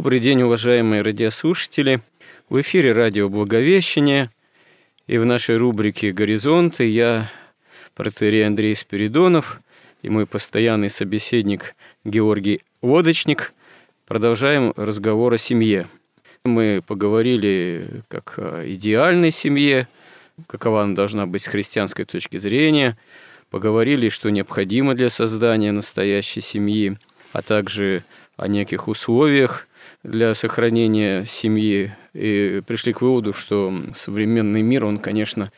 Добрый день, уважаемые радиослушатели. В эфире радио «Благовещение» и в нашей рубрике «Горизонты» я, протерей Андрей Спиридонов и мой постоянный собеседник Георгий Лодочник продолжаем разговор о семье. Мы поговорили как о идеальной семье, какова она должна быть с христианской точки зрения, поговорили, что необходимо для создания настоящей семьи, а также о неких условиях, для сохранения семьи и пришли к выводу, что современный мир, он, конечно,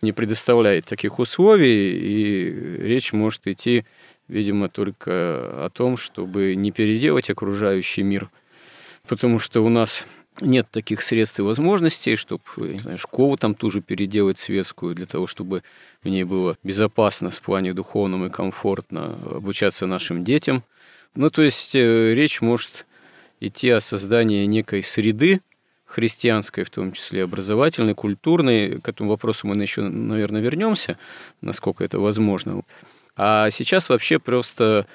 не предоставляет таких условий, и речь может идти, видимо, только о том, чтобы не переделать окружающий мир, потому что у нас нет таких средств и возможностей, чтобы, не знаю, школу там тоже переделать светскую, для того, чтобы в ней было безопасно в плане духовном и комфортно обучаться нашим детям. Ну, то есть э, речь может идти о создании некой среды, христианской, в том числе образовательной, культурной. К этому вопросу мы еще, наверное, вернемся, насколько это возможно. А сейчас вообще просто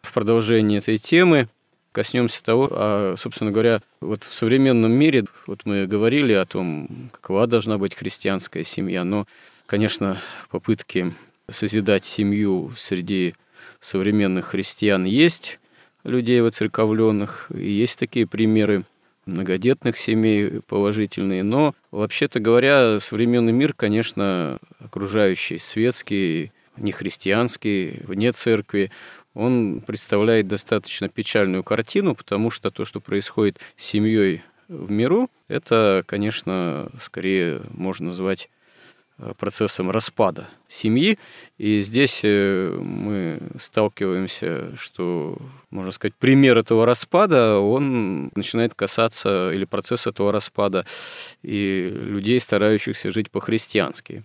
в продолжении этой темы коснемся того, а, собственно говоря, вот в современном мире, вот мы говорили о том, какова должна быть христианская семья, но, конечно, попытки созидать семью среди современных христиан есть, людей воцерковленных. И есть такие примеры многодетных семей положительные. Но, вообще-то говоря, современный мир, конечно, окружающий, светский, нехристианский, вне церкви, он представляет достаточно печальную картину, потому что то, что происходит с семьей в миру, это, конечно, скорее можно назвать процессом распада семьи. И здесь э, мы сталкиваемся, что, можно сказать, пример этого распада, он начинает касаться, или процесс этого распада, и людей, старающихся жить по-христиански.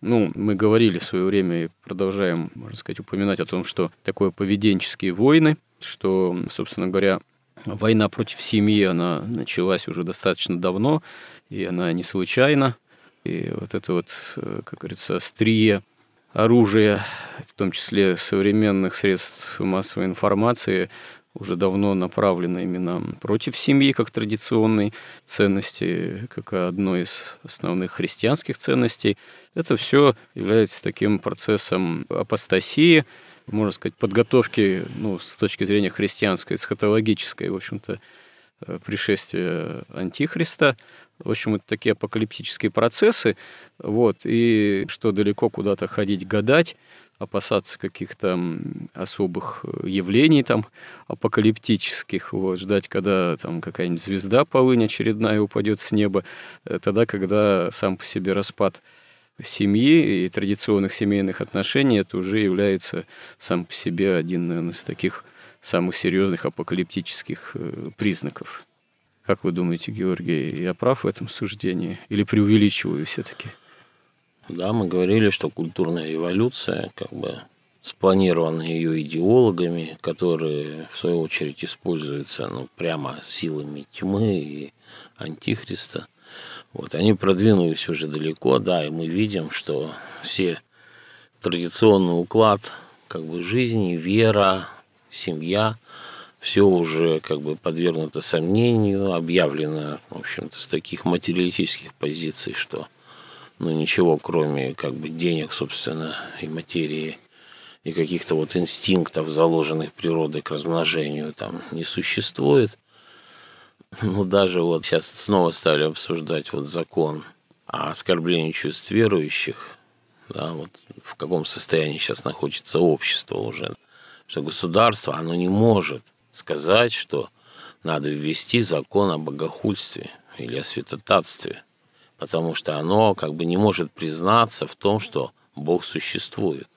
Ну, мы говорили в свое время и продолжаем, можно сказать, упоминать о том, что такое поведенческие войны, что, собственно говоря, война против семьи, она началась уже достаточно давно, и она не случайна. И вот это вот, э, как говорится, острие оружия, в том числе современных средств массовой информации, уже давно направлено именно против семьи как традиционной ценности, как одной из основных христианских ценностей. Это все является таким процессом апостасии, можно сказать, подготовки ну, с точки зрения христианской, эсхатологической, в общем-то, э, пришествия Антихриста – в общем, это такие апокалиптические процессы, вот, и что далеко куда-то ходить, гадать, опасаться каких-то особых э, явлений там апокалиптических, вот, ждать, когда там какая-нибудь звезда полынь очередная упадет с неба, э, тогда, когда сам по себе распад семьи и традиционных семейных отношений, это уже является сам по себе один наверное, из таких самых серьезных апокалиптических э, признаков. Как вы думаете, Георгий, я прав в этом суждении или преувеличиваю все-таки? Да, мы говорили, что культурная революция, как бы спланирована ее идеологами, которые, в свою очередь, используются ну, прямо силами тьмы и антихриста. Вот, они продвинулись уже далеко, да, и мы видим, что все традиционный уклад как бы жизни, вера, семья – все уже как бы подвергнуто сомнению, объявлено, в общем-то, с таких материалистических позиций, что ну, ничего, кроме как бы денег, собственно, и материи, и каких-то вот инстинктов, заложенных природой к размножению, там не существует. Ну, даже вот сейчас снова стали обсуждать вот закон о оскорблении чувств верующих, да, вот в каком состоянии сейчас находится общество уже, что государство, оно не может сказать, что надо ввести закон о богохульстве или о святотатстве, потому что оно как бы не может признаться в том, что Бог существует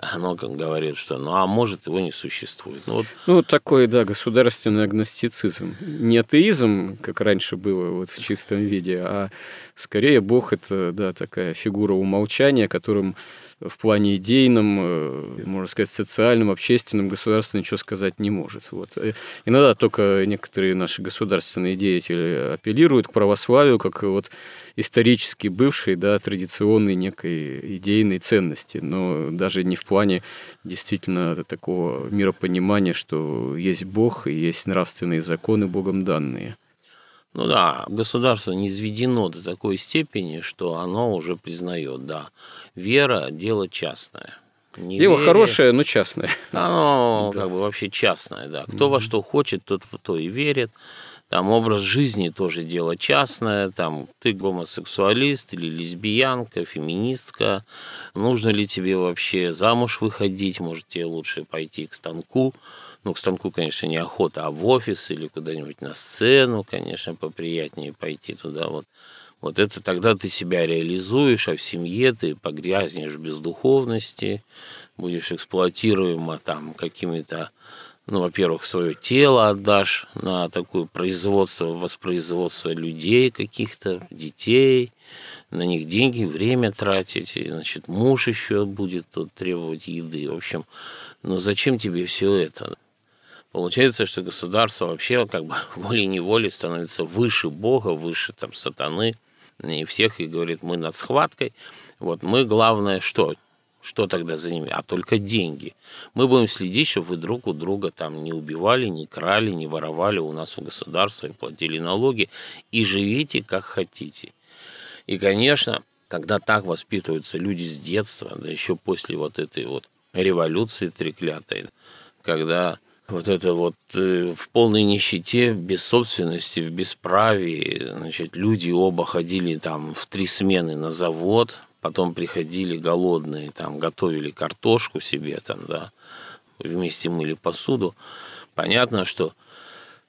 оно говорит, что ну а может его не существует. Ну, вот... ну такой, да, государственный агностицизм. Не атеизм, как раньше было вот в чистом виде, а скорее Бог это, да, такая фигура умолчания, которым в плане идейном, э, можно сказать, социальном, общественном государство ничего сказать не может. Вот. Э, иногда только некоторые наши государственные деятели апеллируют к православию как вот исторически бывшей, да, традиционной некой идейной ценности, но даже не в плане действительно такого миропонимания, что есть Бог и есть нравственные законы Богом данные. Ну да, государство не изведено до такой степени, что оно уже признает, да, вера – дело частное. Не Дело вере, хорошее, но частное. Оно да. как бы вообще частное, да. Кто mm-hmm. во что хочет, тот в то и верит. Там образ жизни тоже дело частное. Там ты гомосексуалист или лесбиянка, феминистка. Нужно ли тебе вообще замуж выходить? Может, тебе лучше пойти к станку ну, к станку, конечно, не охота, а в офис или куда-нибудь на сцену, конечно, поприятнее пойти туда. Вот, вот это тогда ты себя реализуешь, а в семье ты погрязнешь в бездуховности, будешь эксплуатируема там какими-то ну, во-первых, свое тело отдашь на такое производство, воспроизводство людей каких-то, детей, на них деньги, время тратить, и, значит, муж еще будет тут требовать еды. В общем, ну зачем тебе все это? Получается, что государство вообще как бы волей-неволей становится выше Бога, выше там сатаны и всех, и говорит, мы над схваткой. Вот мы главное что? Что тогда за ними? А только деньги. Мы будем следить, чтобы вы друг у друга там не убивали, не крали, не воровали у нас у государства и платили налоги. И живите как хотите. И, конечно, когда так воспитываются люди с детства, да еще после вот этой вот революции треклятой, когда вот это вот э, в полной нищете, без собственности, в бесправии. Значит, люди оба ходили там в три смены на завод, потом приходили голодные, там готовили картошку себе там, да, вместе мыли посуду. Понятно, что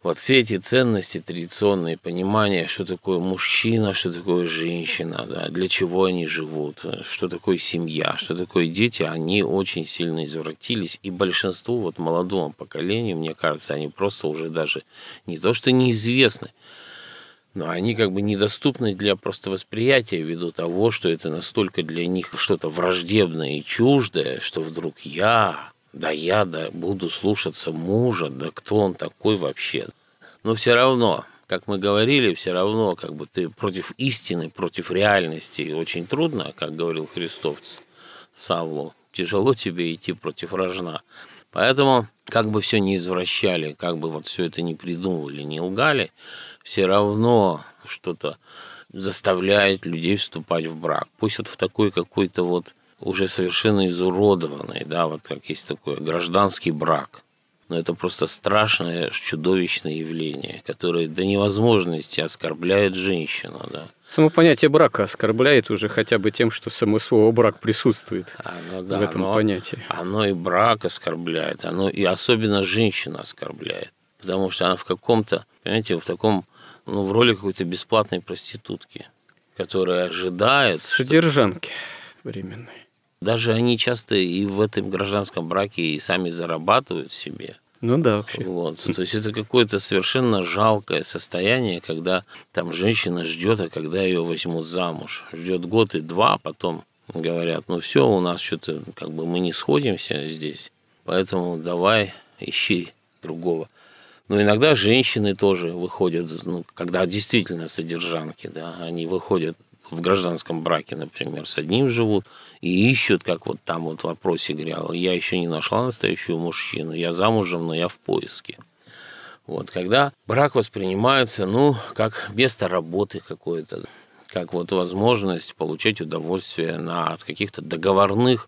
вот все эти ценности традиционные, понимание, что такое мужчина, что такое женщина, да, для чего они живут, что такое семья, что такое дети, они очень сильно извратились. И большинству, вот молодому поколению, мне кажется, они просто уже даже не то что неизвестны, но они как бы недоступны для просто восприятия ввиду того, что это настолько для них что-то враждебное и чуждое, что вдруг я, да я да буду слушаться мужа, да кто он такой вообще. Но все равно, как мы говорили, все равно как бы ты против истины, против реальности очень трудно, как говорил Христов Савлу. Тяжело тебе идти против рожна. Поэтому, как бы все не извращали, как бы вот все это не придумывали, не лгали, все равно что-то заставляет людей вступать в брак. Пусть вот в такой какой-то вот уже совершенно изуродованный, да, вот как есть такой гражданский брак. Но это просто страшное, чудовищное явление, которое до невозможности оскорбляет женщину, да. Само понятие брака оскорбляет уже хотя бы тем, что само слово брак присутствует оно, да, в этом оно, понятии. Оно и брак оскорбляет, оно и особенно женщина оскорбляет. Потому что она в каком-то, понимаете, в таком, ну, в роли какой-то бесплатной проститутки, которая ожидает... Содержанки что... временной. Даже они часто и в этом гражданском браке и сами зарабатывают себе. Ну да, вообще. Вот. То есть это какое-то совершенно жалкое состояние, когда там женщина ждет, а когда ее возьмут замуж. Ждет год и два, а потом говорят, ну все, у нас что-то, как бы мы не сходимся здесь, поэтому давай ищи другого. Но иногда женщины тоже выходят, ну, когда действительно содержанки, да, они выходят в гражданском браке, например, с одним живут и ищут, как вот там вот в вопросе говорил, я еще не нашла настоящего мужчину, я замужем, но я в поиске. Вот, когда брак воспринимается, ну, как место работы какое-то, как вот возможность получать удовольствие на каких-то договорных,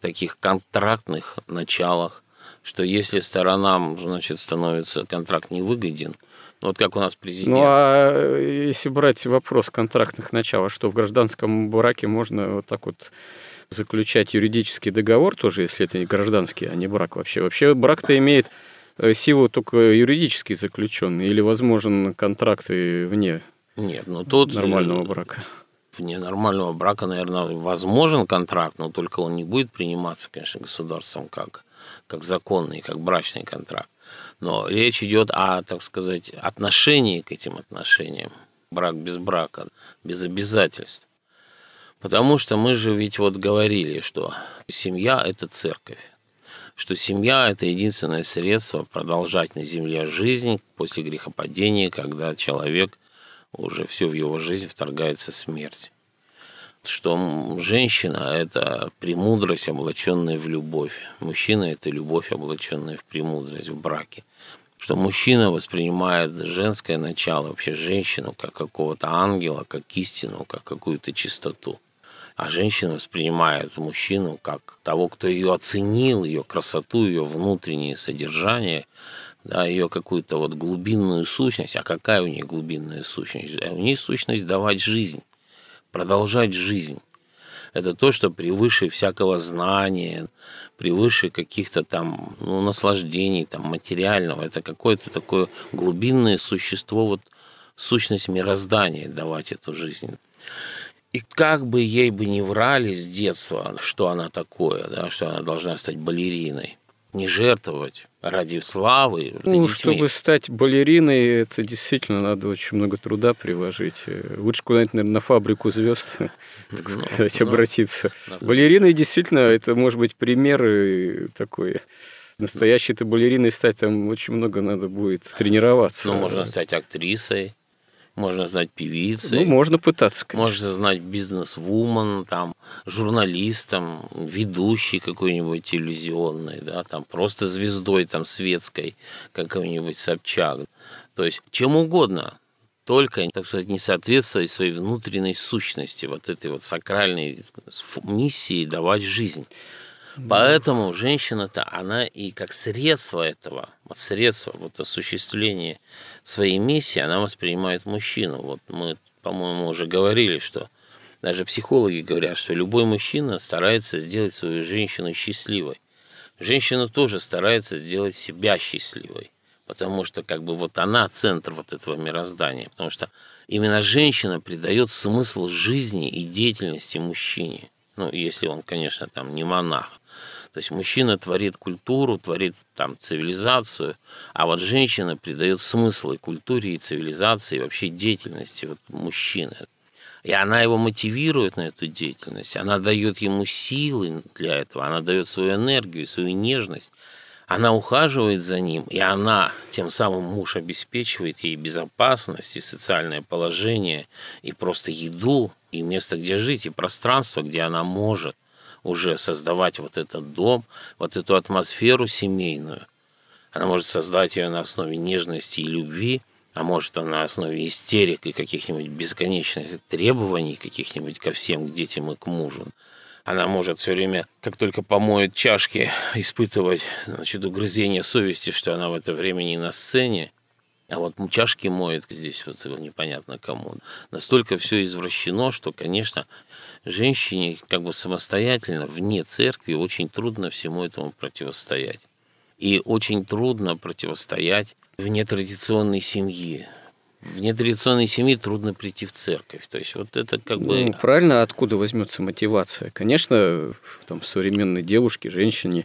таких контрактных началах, что если сторонам, значит, становится контракт невыгоден – вот как у нас президент. Ну, а э, если брать вопрос контрактных начал, а что в гражданском браке можно вот так вот заключать юридический договор тоже, если это не гражданский, а не брак вообще. Вообще брак-то имеет э, силу только юридически заключенные или возможен контракты вне Нет, ну тут... нормального брака? Вне нормального брака, наверное, возможен контракт, но только он не будет приниматься, конечно, государством как, как законный, как брачный контракт. Но речь идет о, так сказать, отношении к этим отношениям. Брак без брака, без обязательств. Потому что мы же ведь вот говорили, что семья – это церковь, что семья – это единственное средство продолжать на земле жизнь после грехопадения, когда человек уже все в его жизнь вторгается смерть. Что женщина – это премудрость, облаченная в любовь. Мужчина – это любовь, облаченная в премудрость, в браке. Что мужчина воспринимает женское начало, вообще женщину, как какого-то ангела, как истину, как какую-то чистоту – а женщина воспринимает мужчину как того, кто ее оценил, ее красоту, ее внутреннее содержание, да, ее какую-то вот глубинную сущность. А какая у нее глубинная сущность? У нее сущность давать жизнь, продолжать жизнь. Это то, что превыше всякого знания, превыше каких-то там ну, наслаждений там, материального. Это какое-то такое глубинное существо, вот сущность мироздания давать эту жизнь. И как бы ей бы не врали с детства, что она такое, да, что она должна стать балериной, не жертвовать ради славы. Ради ну, детьми. чтобы стать балериной, это действительно надо очень много труда приложить. Лучше куда-нибудь, наверное, на фабрику звезд, так ну, сказать, ну, обратиться. Балериной действительно, это может быть пример такой настоящей-то балериной стать, там очень много надо будет тренироваться. Ну, можно стать актрисой. Можно знать певицей. Ну, можно пытаться, конечно. Можно знать бизнес-вумен, там, журналистом, ведущей какой-нибудь телевизионной, да, там, просто звездой там светской, какой-нибудь Собчак. То есть чем угодно, только, так сказать, не соответствовать своей внутренней сущности, вот этой вот сакральной миссии давать жизнь. Поэтому женщина-то, она и как средство этого, вот средство вот осуществления своей миссии, она воспринимает мужчину. Вот мы, по-моему, уже говорили, что даже психологи говорят, что любой мужчина старается сделать свою женщину счастливой. Женщина тоже старается сделать себя счастливой, потому что как бы вот она центр вот этого мироздания, потому что именно женщина придает смысл жизни и деятельности мужчине. Ну, если он, конечно, там не монах. То есть мужчина творит культуру, творит там цивилизацию, а вот женщина придает смысл и культуре, и цивилизации, и вообще деятельности вот мужчины. И она его мотивирует на эту деятельность, она дает ему силы для этого, она дает свою энергию, свою нежность, она ухаживает за ним, и она, тем самым муж обеспечивает ей безопасность и социальное положение, и просто еду, и место, где жить, и пространство, где она может – уже создавать вот этот дом, вот эту атмосферу семейную. Она может создать ее на основе нежности и любви, а может она на основе истерик и каких-нибудь бесконечных требований каких-нибудь ко всем, к детям и к мужу. Она может все время, как только помоет чашки, испытывать значит, угрызение совести, что она в это время не на сцене, а вот чашки моет здесь вот непонятно кому. Настолько все извращено, что, конечно, женщине как бы самостоятельно, вне церкви, очень трудно всему этому противостоять. И очень трудно противостоять вне традиционной семьи в нетрадиционной семье трудно прийти в церковь. То есть вот это как бы... Ну, правильно, откуда возьмется мотивация? Конечно, там, в современной девушке, женщине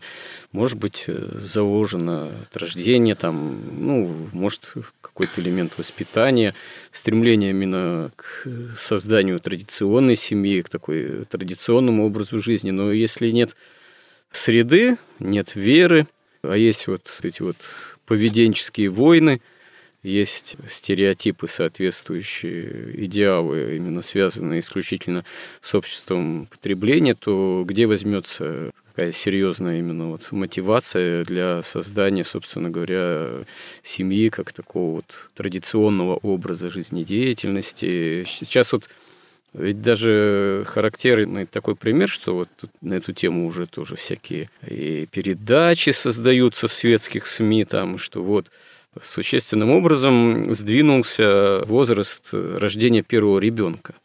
может быть э, заложено от рождения, там, ну, может, какой-то элемент воспитания, стремление именно к созданию традиционной семьи, к такой традиционному образу жизни. Но если нет среды, нет веры, а есть вот эти вот поведенческие войны – есть стереотипы, соответствующие идеалы, именно связанные исключительно с обществом потребления, то где возьмется какая серьезная именно вот мотивация для создания, собственно говоря, семьи как такого вот традиционного образа жизнедеятельности. Сейчас вот ведь даже характерный такой пример, что вот на эту тему уже тоже всякие и передачи создаются в светских СМИ, там, что вот существенным образом сдвинулся возраст рождения первого ребенка.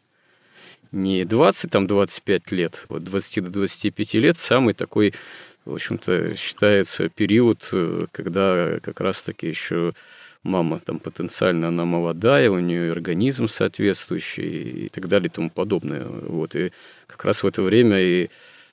Не 20, там 25 лет, вот 20 до 25 лет самый такой в общем-то, считается период, э, когда как раз-таки еще мама там потенциально она молодая, у нее организм соответствующий и так далее и тому подобное. Вот. И как раз в это время и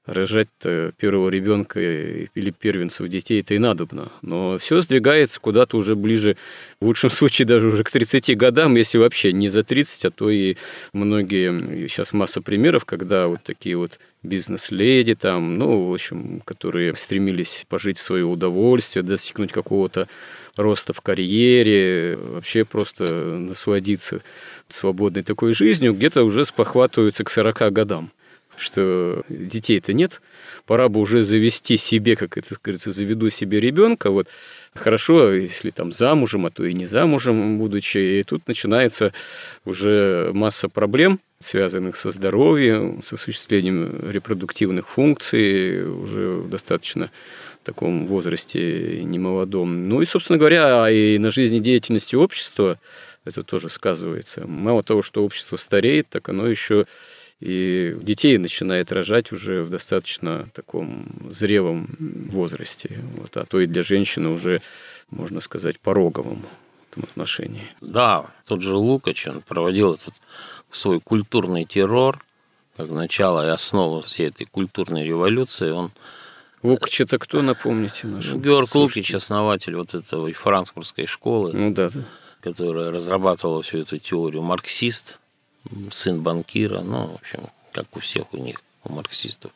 рожать первого ребенка или первенцев детей это и надобно. Но все сдвигается куда-то уже ближе, в лучшем случае даже уже к 30 годам, если вообще не за 30, а то и многие, сейчас масса примеров, когда вот такие вот бизнес-леди там, ну, в общем, которые стремились пожить в свое удовольствие, достигнуть какого-то роста в карьере, вообще просто насладиться свободной такой жизнью, где-то уже спохватываются к 40 годам что детей-то нет, пора бы уже завести себе, как это говорится, заведу себе ребенка, вот хорошо, если там замужем, а то и не замужем будучи, и тут начинается уже масса проблем, связанных со здоровьем, с осуществлением репродуктивных функций, уже достаточно в таком возрасте немолодом. Ну и, собственно говоря, и на жизнедеятельности общества это тоже сказывается. Мало того, что общество стареет, так оно еще и детей начинает рожать уже в достаточно таком зрелом возрасте, вот, а то и для женщины уже, можно сказать, пороговом в этом отношении. Да, тот же Лукач, он проводил этот свой культурный террор, как начало и основу всей этой культурной революции, он Лукач это кто, напомните? Нашим Георг слушателям? Лукич, основатель вот этого франкфуртской школы, ну, да, да. которая разрабатывала всю эту теорию, марксист, сын банкира, ну, в общем, как у всех у них, у марксистов.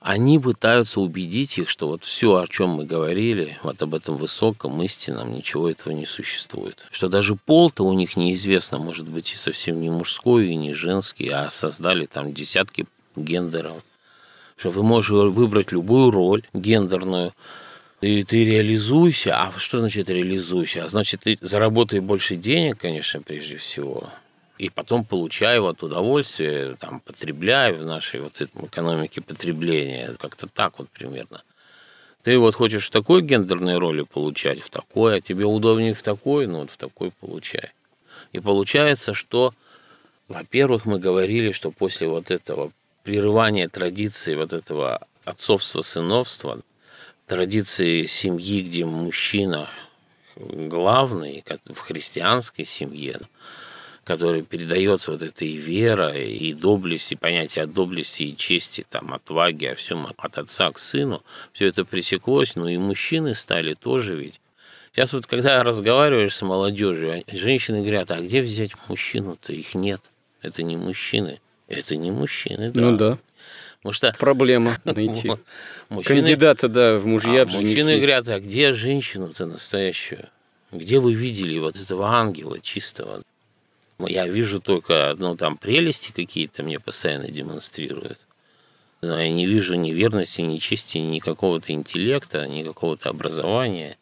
Они пытаются убедить их, что вот все, о чем мы говорили, вот об этом высоком, истинном, ничего этого не существует. Что даже пол-то у них неизвестно, может быть, и совсем не мужской, и не женский, а создали там десятки гендеров. Что вы можете выбрать любую роль гендерную, и ты реализуйся. А что значит реализуйся? А значит, ты заработай больше денег, конечно, прежде всего и потом получаю вот удовольствие, там, потребляю в нашей вот этом экономике потребления, как-то так вот примерно. Ты вот хочешь в такой гендерной роли получать, в такой, а тебе удобнее в такой, ну вот в такой получай. И получается, что, во-первых, мы говорили, что после вот этого прерывания традиции вот этого отцовства-сыновства, традиции семьи, где мужчина главный, в христианской семье, который передается вот этой и вера, и доблесть, и понятие о доблести и чести, там, отваги, о всем от отца к сыну, все это пресеклось, но и мужчины стали тоже ведь. Сейчас вот когда разговариваешь с молодежью, женщины говорят, а где взять мужчину-то? Их нет. Это не мужчины. Это не мужчины, да. Ну да. Потому что... Проблема найти. Мужчины, Кандидата, да, в мужья, а, Мужчины говорят, а где женщину-то настоящую? Где вы видели вот этого ангела чистого? Я вижу только, ну, там прелести какие-то мне постоянно демонстрируют. Но я не вижу ни верности, ни чести, ни какого-то интеллекта, ни какого-то образования.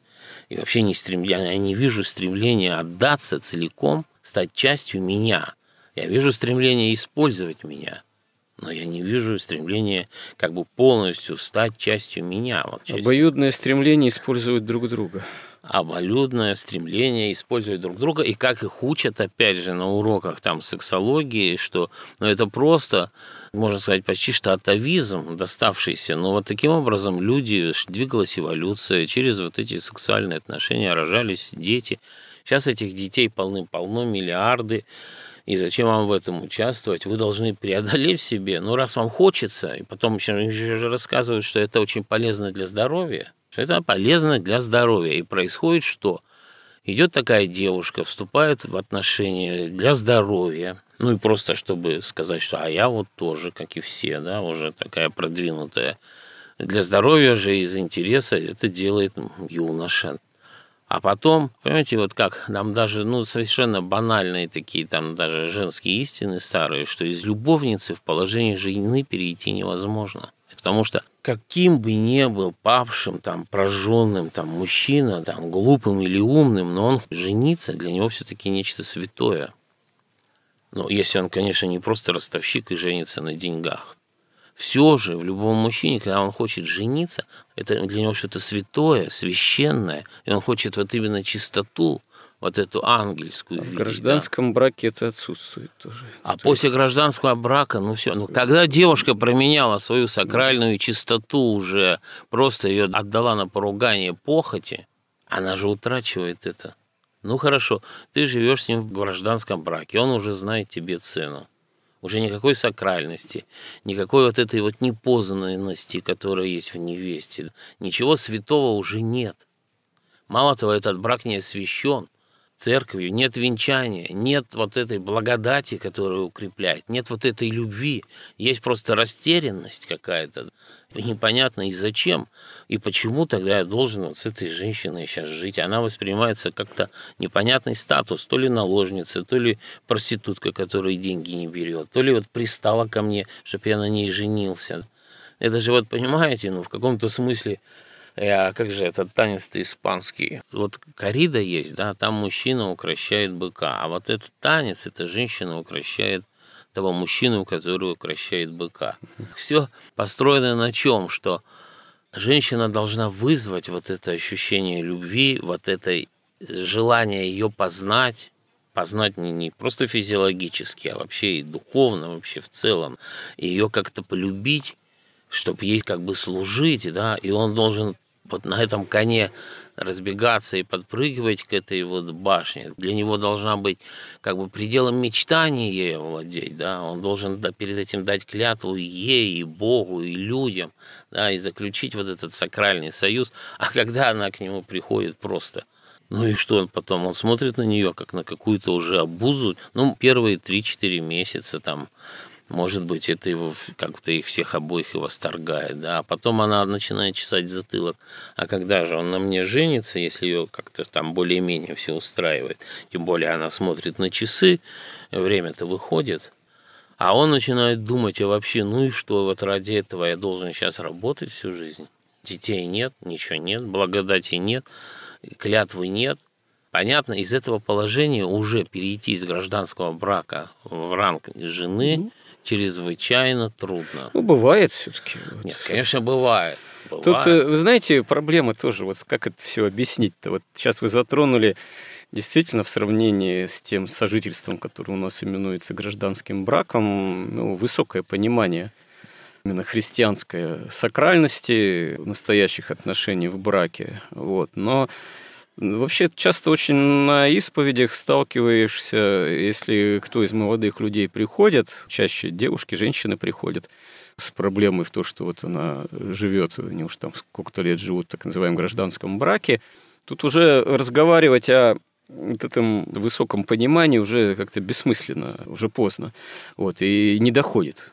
И вообще не стремления, я не вижу стремления отдаться целиком, стать частью меня. Я вижу стремление использовать меня. Но я не вижу стремления как бы полностью стать частью меня. Вот, частью... Обоюдное стремление использовать друг друга оболюдное стремление использовать друг друга, и как их учат, опять же, на уроках там сексологии, что ну, это просто, можно сказать, почти что атовизм доставшийся, но вот таким образом люди, двигалась эволюция, через вот эти сексуальные отношения рожались дети. Сейчас этих детей полны-полно, миллиарды, и зачем вам в этом участвовать? Вы должны преодолеть в себе, ну, раз вам хочется, и потом еще, еще рассказывают, что это очень полезно для здоровья, что это полезно для здоровья. И происходит что? Идет такая девушка, вступает в отношения для здоровья, ну и просто чтобы сказать, что а я вот тоже, как и все, да, уже такая продвинутая. Для здоровья же из интереса это делает юноша. А потом, понимаете, вот как нам даже, ну, совершенно банальные такие там даже женские истины старые, что из любовницы в положение жены перейти невозможно. Потому что каким бы ни был павшим, там, прожженным там, мужчина, там, глупым или умным, но он жениться для него все-таки нечто святое. Но если он, конечно, не просто ростовщик и женится на деньгах. Все же в любом мужчине, когда он хочет жениться, это для него что-то святое, священное, и он хочет вот именно чистоту, вот эту ангельскую. А в гражданском да. браке это отсутствует тоже. А То после есть... гражданского брака, ну все, ну когда девушка променяла свою сакральную чистоту уже, просто ее отдала на поругание похоти, она же утрачивает это. Ну хорошо, ты живешь с ним в гражданском браке, он уже знает тебе цену. Уже никакой сакральности, никакой вот этой вот непознанности, которая есть в невесте. Ничего святого уже нет. Мало того, этот брак не освящен церковью, нет венчания, нет вот этой благодати, которая укрепляет, нет вот этой любви, есть просто растерянность какая-то, непонятно и зачем, и почему тогда я должен вот с этой женщиной сейчас жить. Она воспринимается как-то непонятный статус, то ли наложница, то ли проститутка, которая деньги не берет, то ли вот пристала ко мне, чтобы я на ней женился. Это же вот, понимаете, ну, в каком-то смысле а как же этот танец-то испанский? Вот корида есть, да, там мужчина укращает быка, а вот этот танец, эта женщина укращает того мужчину, который укращает быка. Все построено на чем? Что женщина должна вызвать вот это ощущение любви, вот это желание ее познать, познать не, не просто физиологически, а вообще и духовно, вообще в целом, ее как-то полюбить, чтобы ей как бы служить, да, и он должен вот на этом коне разбегаться и подпрыгивать к этой вот башне. Для него должна быть как бы пределом мечтаний ей владеть, да, он должен перед этим дать клятву ей, и Богу, и людям, да, и заключить вот этот сакральный союз, а когда она к нему приходит просто ну и что он потом? Он смотрит на нее, как на какую-то уже обузу. Ну, первые 3-4 месяца там может быть, это его как-то их всех обоих и восторгает, да, а потом она начинает чесать затылок. А когда же он на мне женится, если ее как-то там более-менее все устраивает, тем более она смотрит на часы, время-то выходит, а он начинает думать, а вообще, ну и что, вот ради этого я должен сейчас работать всю жизнь? Детей нет, ничего нет, благодати нет, клятвы нет. Понятно, из этого положения уже перейти из гражданского брака в ранг жены чрезвычайно трудно. Ну, бывает все-таки. Нет, конечно, бывает. бывает. Тут, э, вы знаете, проблема тоже, вот как это все объяснить-то? Вот сейчас вы затронули действительно в сравнении с тем сожительством, которое у нас именуется гражданским браком, ну, высокое понимание именно христианской сакральности настоящих отношений в браке. Вот. Но Вообще, часто очень на исповедях сталкиваешься, если кто из молодых людей приходит, чаще девушки, женщины приходят с проблемой в том, что вот она живет, они уж там сколько-то лет живут в так называемом гражданском браке. Тут уже разговаривать о вот этом высоком понимании уже как-то бессмысленно, уже поздно. Вот, и не доходит.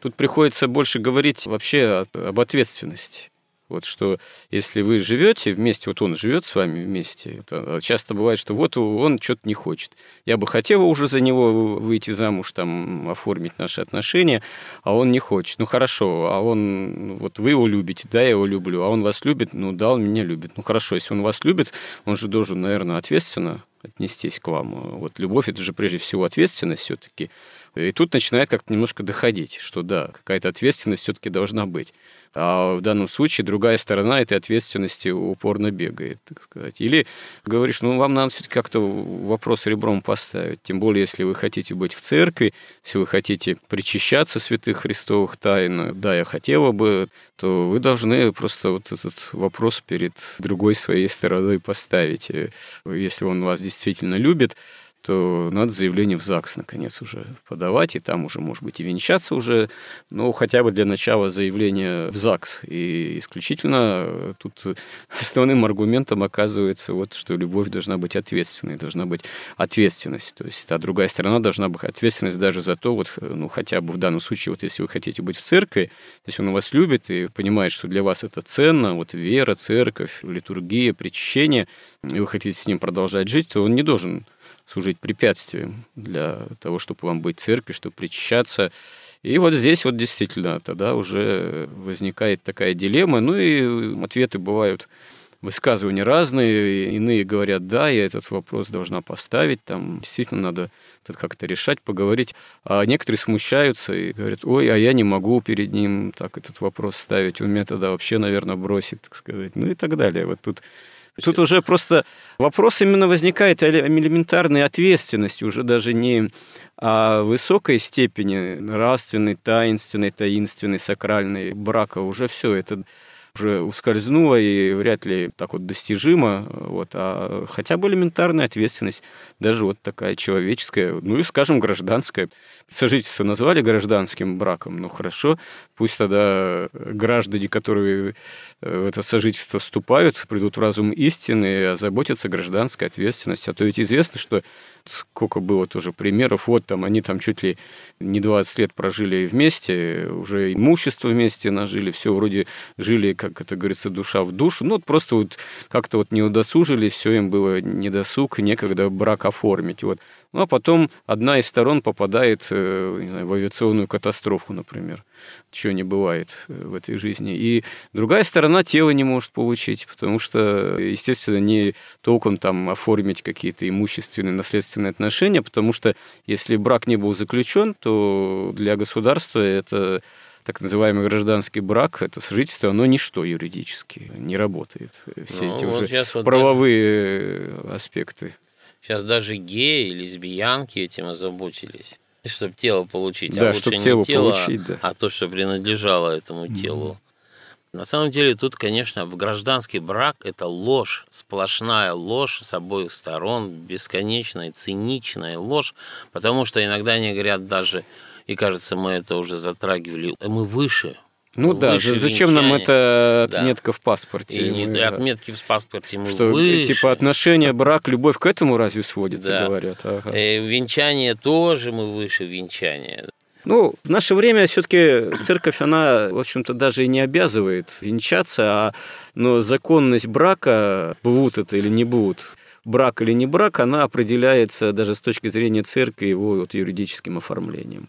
Тут приходится больше говорить вообще об ответственности. Вот что если вы живете вместе, вот он живет с вами вместе, часто бывает, что вот он что-то не хочет. Я бы хотела уже за него выйти замуж, там, оформить наши отношения, а он не хочет. Ну хорошо, а он, ну, вот вы его любите, да, я его люблю, а он вас любит, ну да, он меня любит. Ну хорошо, если он вас любит, он же должен, наверное, ответственно отнестись к вам. Вот любовь это же прежде всего ответственность все-таки. И тут начинает как-то немножко доходить, что да, какая-то ответственность все-таки должна быть. А в данном случае другая сторона этой ответственности упорно бегает, так сказать. Или говоришь, ну, вам надо все-таки как-то вопрос ребром поставить. Тем более, если вы хотите быть в церкви, если вы хотите причащаться святых христовых тайн, да, я хотела бы, то вы должны просто вот этот вопрос перед другой своей стороной поставить. Если он вас действительно любит, то надо заявление в ЗАГС, наконец, уже подавать, и там уже, может быть, и венчаться уже, но хотя бы для начала заявление в ЗАГС. И исключительно тут основным аргументом оказывается вот, что любовь должна быть ответственной, должна быть ответственность. То есть, а другая сторона должна быть ответственность даже за то, вот, ну, хотя бы в данном случае, вот если вы хотите быть в церкви, если он вас любит и понимает, что для вас это ценно, вот вера, церковь, литургия, причащение, и вы хотите с ним продолжать жить, то он не должен служить препятствием для того, чтобы вам быть в церкви, чтобы причащаться. И вот здесь вот действительно тогда уже возникает такая дилемма. Ну и ответы бывают высказывания разные, иные говорят, да, я этот вопрос должна поставить, там действительно надо как-то решать, поговорить. А некоторые смущаются и говорят, ой, а я не могу перед ним так этот вопрос ставить, он меня тогда вообще, наверное, бросит, так сказать, ну и так далее. Вот тут Тут уже просто вопрос именно возникает элементарной ответственности, уже даже не о высокой степени нравственной, таинственной, таинственной, сакральной брака. Уже все это уже ускользнуло и вряд ли так вот достижимо, вот, а хотя бы элементарная ответственность, даже вот такая человеческая, ну и, скажем, гражданская. Сожительство назвали гражданским браком, ну хорошо, пусть тогда граждане, которые в это сожительство вступают, придут в разум истины и озаботятся гражданской ответственностью. А то ведь известно, что сколько было тоже примеров, вот там они там чуть ли не 20 лет прожили вместе, уже имущество вместе нажили, все вроде жили, как это говорится, душа в душу, ну вот просто вот как-то вот не удосужились, все им было недосуг, некогда брак оформить. Вот ну а потом одна из сторон попадает э, не знаю, в авиационную катастрофу, например. Чего не бывает э, в этой жизни. И другая сторона тело не может получить, потому что, естественно, не толком там оформить какие-то имущественные, наследственные отношения, потому что если брак не был заключен, то для государства это так называемый гражданский брак, это сожительство, оно ничто юридически не работает. Все ну, эти вот уже правовые даже... аспекты. Сейчас даже геи, лесбиянки этим озаботились. Чтобы тело получить. Да, а чтобы тело тело, получить, да. а то, что принадлежало этому телу. Mm-hmm. На самом деле тут, конечно, в гражданский брак это ложь, сплошная ложь с обоих сторон, бесконечная, циничная ложь, потому что иногда они говорят даже, и кажется, мы это уже затрагивали, мы выше, ну да, зачем венчания. нам эта отметка да. в паспорте? И мы, отметки в паспорте мы Что, выше. типа, отношения, брак, любовь к этому разве сводится, да. говорят? Ага. И венчание тоже мы выше венчания. Ну, в наше время все-таки церковь, она, в общем-то, даже и не обязывает венчаться, а, но законность брака, будут это или не будут, брак или не брак, она определяется даже с точки зрения церкви его вот, юридическим оформлением.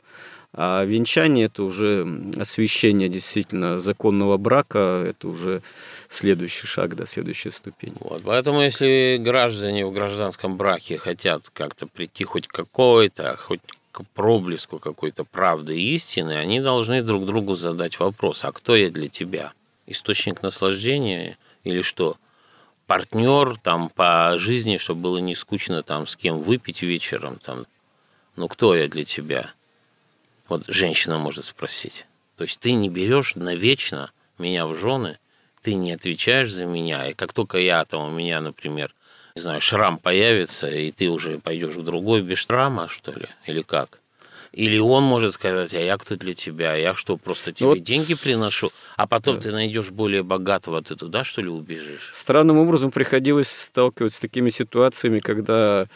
А венчание – это уже освящение действительно законного брака, это уже следующий шаг, да, следующая ступень. Вот, поэтому если граждане в гражданском браке хотят как-то прийти хоть какой-то, хоть к проблеску какой-то правды и истины, они должны друг другу задать вопрос, а кто я для тебя? Источник наслаждения или что? Партнер там по жизни, чтобы было не скучно там с кем выпить вечером, там, ну кто я для тебя? Вот женщина может спросить. То есть ты не берешь навечно меня в жены, ты не отвечаешь за меня, и как только я там у меня, например, не знаю, шрам появится, и ты уже пойдешь в другой без шрама, что ли, или как? Или он может сказать, а я кто для тебя, я что, просто тебе вот... деньги приношу, а потом да. ты найдешь более богатого, ты туда, что ли, убежишь? Странным образом приходилось сталкиваться с такими ситуациями, когда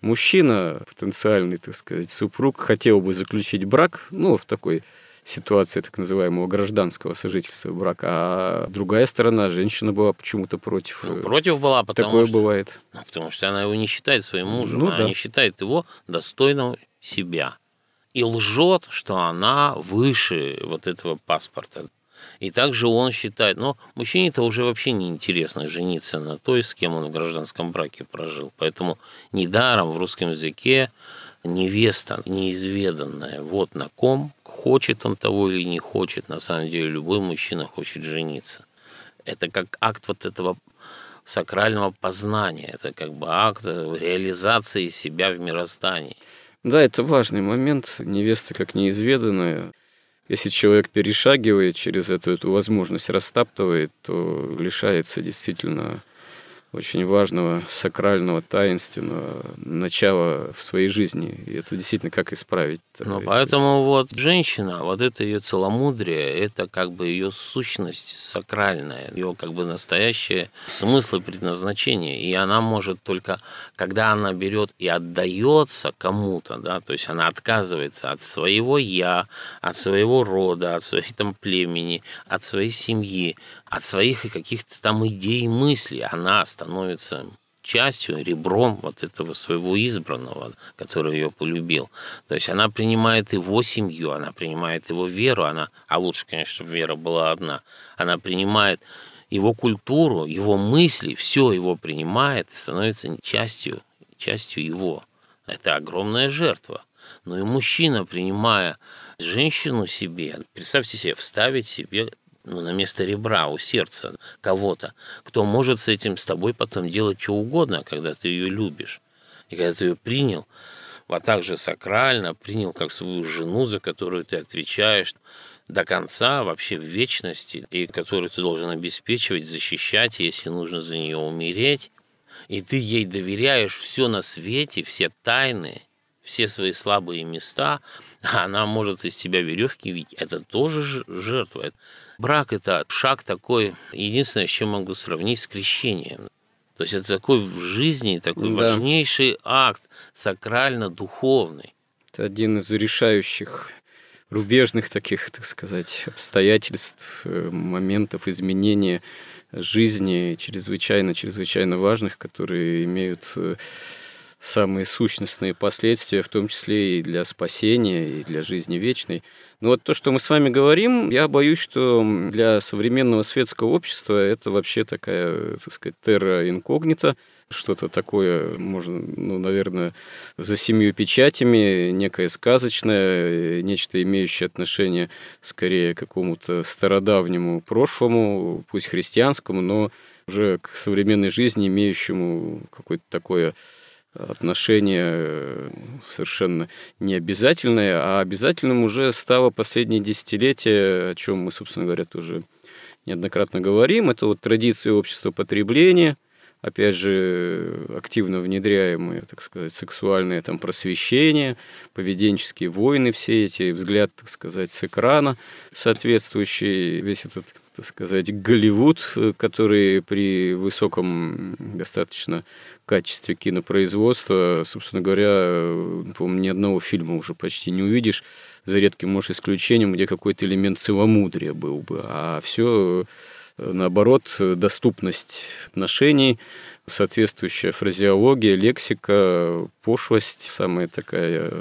мужчина, потенциальный, так сказать, супруг, хотел бы заключить брак, ну, в такой ситуации так называемого гражданского сожительства брака, а другая сторона, женщина была почему-то против. Ну, против была, потому Такое что... бывает. Ну, потому что она его не считает своим мужем, ну, она да. не считает его достойным себя. И лжет, что она выше вот этого паспорта. И также он считает, но мужчине-то уже вообще не интересно жениться на той, с кем он в гражданском браке прожил. Поэтому недаром в русском языке невеста неизведанная, вот на ком, хочет он того или не хочет, на самом деле любой мужчина хочет жениться. Это как акт вот этого сакрального познания, это как бы акт реализации себя в мироздании. Да, это важный момент. Невеста как неизведанная. Если человек перешагивает через эту, эту возможность, растаптывает, то лишается действительно очень важного сакрального, таинственного начала в своей жизни. И это действительно как исправить. Ну, если... поэтому вот женщина, вот это ее целомудрие, это как бы ее сущность сакральная, ее как бы настоящее смысл и предназначение. И она может только, когда она берет и отдается кому-то, да, то есть она отказывается от своего я, от своего рода, от своей там племени, от своей семьи, от своих каких-то там идей и мыслей. Она становится частью, ребром вот этого своего избранного, который ее полюбил. То есть она принимает его семью, она принимает его веру, она, а лучше, конечно, чтобы вера была одна, она принимает его культуру, его мысли, все его принимает и становится частью, частью его. Это огромная жертва. Но и мужчина, принимая женщину себе, представьте себе, вставить себе ну, на место ребра у сердца кого-то, кто может с этим с тобой потом делать что угодно, когда ты ее любишь. И когда ты ее принял, а также сакрально принял как свою жену, за которую ты отвечаешь до конца, вообще в вечности, и которую ты должен обеспечивать, защищать, если нужно за нее умереть. И ты ей доверяешь все на свете, все тайны, все свои слабые места, она может из тебя веревки видеть. Это тоже жертва. Брак – это шаг такой, единственное, с чем могу сравнить, с крещением. То есть это такой в жизни, такой да. важнейший акт, сакрально-духовный. Это один из решающих рубежных таких, так сказать, обстоятельств, э, моментов изменения жизни, чрезвычайно-чрезвычайно важных, которые имеют э, самые сущностные последствия, в том числе и для спасения, и для жизни вечной. Но вот то, что мы с вами говорим, я боюсь, что для современного светского общества это вообще такая, так сказать, терра инкогнита, что-то такое, можно, ну, наверное, за семью печатями, некое сказочное, нечто имеющее отношение скорее к какому-то стародавнему прошлому, пусть христианскому, но уже к современной жизни, имеющему какое-то такое отношение э, совершенно не обязательное, а обязательным уже стало последнее десятилетие, о чем мы, собственно говоря, тоже неоднократно говорим. Это вот традиции общества потребления, опять же, активно внедряемые, так сказать, сексуальное там просвещение, поведенческие войны все эти, взгляд, так сказать, с экрана, соответствующий весь этот так сказать, Голливуд, который при высоком достаточно качестве кинопроизводства, собственно говоря, по-моему, ни одного фильма уже почти не увидишь, за редким, может, исключением, где какой-то элемент целомудрия был бы, а все наоборот, доступность отношений, соответствующая фразеология, лексика, пошлость, самая такая,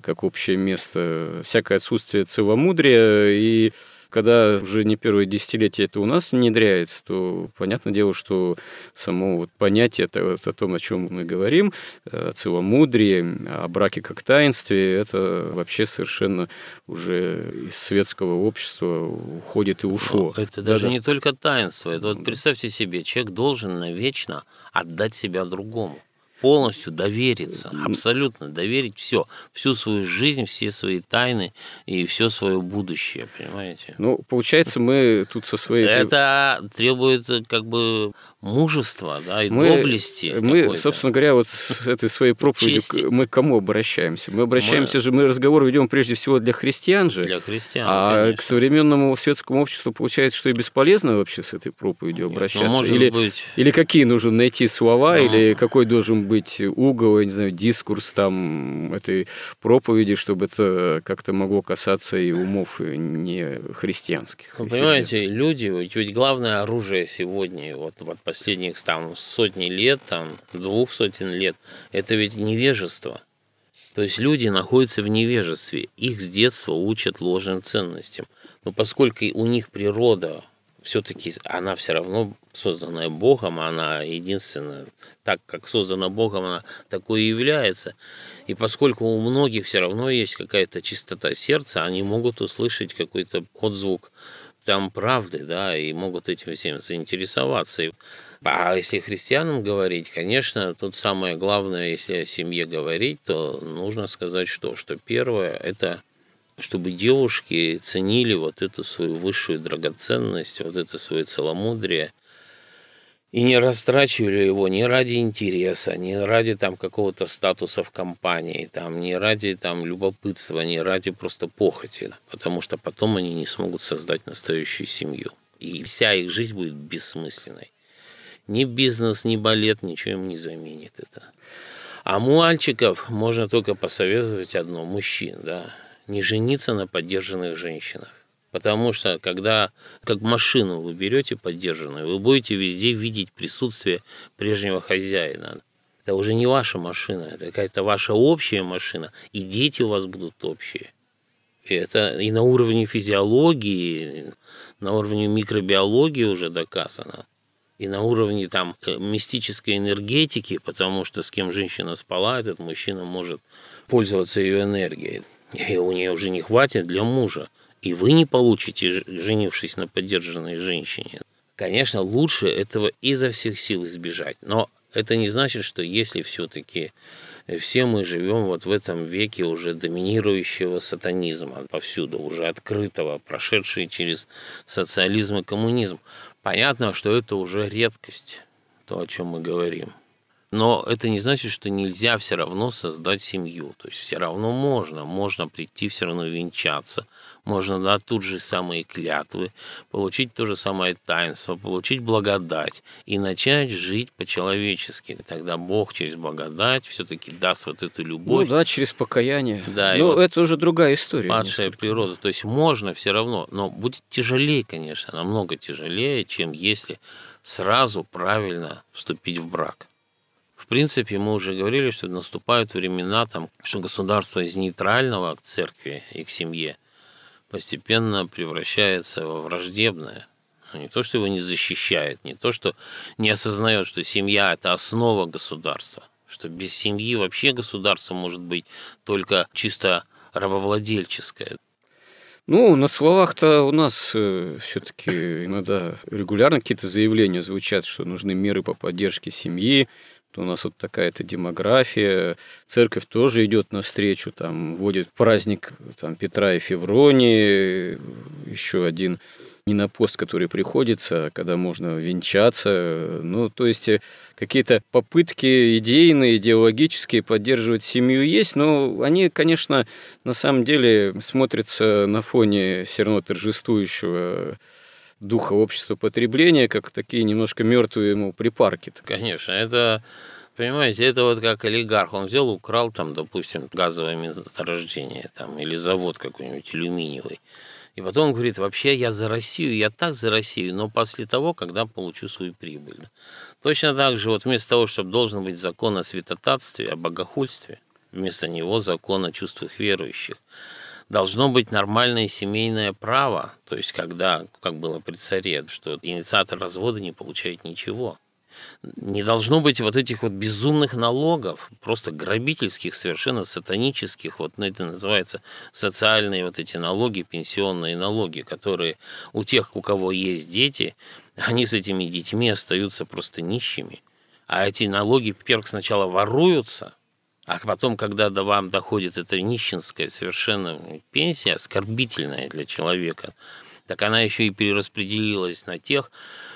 как общее место, всякое отсутствие целомудрия и когда уже не первое десятилетие это у нас внедряется, то понятное дело, что само вот понятие это, вот о том, о чем мы говорим, о целомудрии, о браке как таинстве, это вообще совершенно уже из светского общества уходит и ушло. Но это да, даже да. не только таинство. Это вот представьте себе, человек должен навечно отдать себя другому полностью довериться, абсолютно доверить все, всю свою жизнь, все свои тайны и все свое будущее, понимаете? Ну, получается, мы тут со своей... Это требует как бы мужества, да, и мы, доблести. Мы, собственно говоря, вот с этой своей проповедью Чести. мы к кому обращаемся? Мы обращаемся мы... же, мы разговор ведем прежде всего для христиан же. Для христиан, А конечно. к современному светскому обществу получается, что и бесполезно вообще с этой проповедью Нет, ну, обращаться. или, быть... или какие нужно найти слова, ну... или какой должен быть угол, я не знаю, дискурс там этой проповеди, чтобы это как-то могло касаться и умов не христианских. Вы понимаете, люди, ведь, ведь главное оружие сегодня, вот, вот последних там сотни лет, там двух сотен лет, это ведь невежество. То есть люди находятся в невежестве, их с детства учат ложным ценностям. Но поскольку у них природа все-таки она все равно созданная Богом, она единственная, так как создана Богом, она такой и является. И поскольку у многих все равно есть какая-то чистота сердца, они могут услышать какой-то отзвук там правды, да, и могут этим всем заинтересоваться. А если христианам говорить, конечно, тут самое главное, если о семье говорить, то нужно сказать что? Что первое – это чтобы девушки ценили вот эту свою высшую драгоценность, вот это свое целомудрие, и не растрачивали его не ради интереса, не ради там какого-то статуса в компании, там, не ради там любопытства, не ради просто похоти, потому что потом они не смогут создать настоящую семью. И вся их жизнь будет бессмысленной. Ни бизнес, ни балет ничего им не заменит это. А мальчиков можно только посоветовать одно, мужчин, да, не жениться на поддержанных женщинах. Потому что когда как машину вы берете поддержанную, вы будете везде видеть присутствие прежнего хозяина. Это уже не ваша машина, это какая-то ваша общая машина, и дети у вас будут общие. И это и на уровне физиологии, на уровне микробиологии уже доказано, и на уровне там э, мистической энергетики, потому что с кем женщина спала, этот мужчина может пользоваться ее энергией. И у нее уже не хватит для мужа и вы не получите, женившись на поддержанной женщине. Конечно, лучше этого изо всех сил избежать. Но это не значит, что если все-таки все мы живем вот в этом веке уже доминирующего сатанизма повсюду, уже открытого, прошедшие через социализм и коммунизм. Понятно, что это уже редкость, то, о чем мы говорим. Но это не значит, что нельзя все равно создать семью. То есть все равно можно. Можно прийти, все равно венчаться. Можно дать тут же самые клятвы, получить то же самое таинство, получить благодать и начать жить по-человечески. Тогда Бог через благодать все-таки даст вот эту любовь. Ну да, через покаяние. Да, но вот это уже другая история. падшая несколько. природа. То есть можно все равно, но будет тяжелее, конечно, намного тяжелее, чем если сразу правильно вступить в брак. Принципе, мы уже говорили, что наступают времена, там, что государство из нейтрального к церкви и к семье постепенно превращается во враждебное. Ну, Не то, что его не защищает, не то, что не осознает, что семья – это основа государства, что без семьи вообще государство может быть только чисто рабовладельческое. Ну, на словах-то у нас все-таки иногда регулярно какие-то заявления звучат, что нужны меры по поддержке семьи, у нас вот такая-то демография, церковь тоже идет навстречу, там вводит праздник там, Петра и Февронии, еще один не на пост, который приходится, когда можно венчаться. Ну, то есть какие-то попытки идейные, идеологические поддерживать семью есть, но они, конечно, на самом деле смотрятся на фоне все равно торжествующего духа общества потребления, как такие немножко мертвые ему припарки. Конечно, это, понимаете, это вот как олигарх, он взял, украл там, допустим, газовое месторождение там, или завод какой-нибудь алюминиевый. И потом он говорит, вообще я за Россию, я так за Россию, но после того, когда получу свою прибыль. Точно так же, вот вместо того, чтобы должен быть закон о святотатстве, о богохульстве, вместо него закон о чувствах верующих должно быть нормальное семейное право, то есть когда, как было при царе, что инициатор развода не получает ничего. Не должно быть вот этих вот безумных налогов, просто грабительских, совершенно сатанических, вот ну, это называется социальные вот эти налоги, пенсионные налоги, которые у тех, у кого есть дети, они с этими детьми остаются просто нищими. А эти налоги, во-первых, сначала воруются – а потом, когда до вам доходит эта нищенская совершенно пенсия, оскорбительная для человека, так она еще и перераспределилась на тех,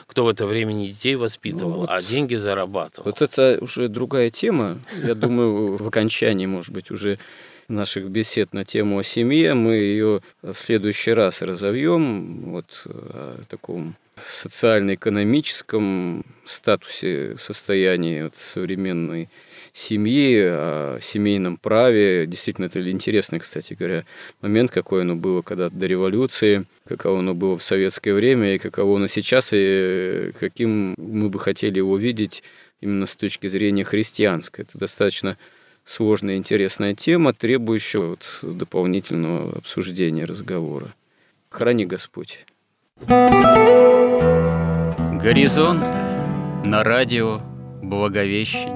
кто в это время не детей воспитывал, ну, вот, а деньги зарабатывал. Вот это уже другая тема. Я думаю, в окончании, может быть, уже наших бесед на тему о семье мы ее в следующий раз разовьем. Вот о таком социально-экономическом статусе, состоянии вот, современной семьи, о семейном праве. Действительно, это интересный, кстати говоря, момент, какое оно было когда до революции, каково оно было в советское время, и каково оно сейчас, и каким мы бы хотели его видеть именно с точки зрения христианской. Это достаточно сложная, интересная тема, требующая вот дополнительного обсуждения, разговора. Храни Господь. Горизонт на радио Благовещение.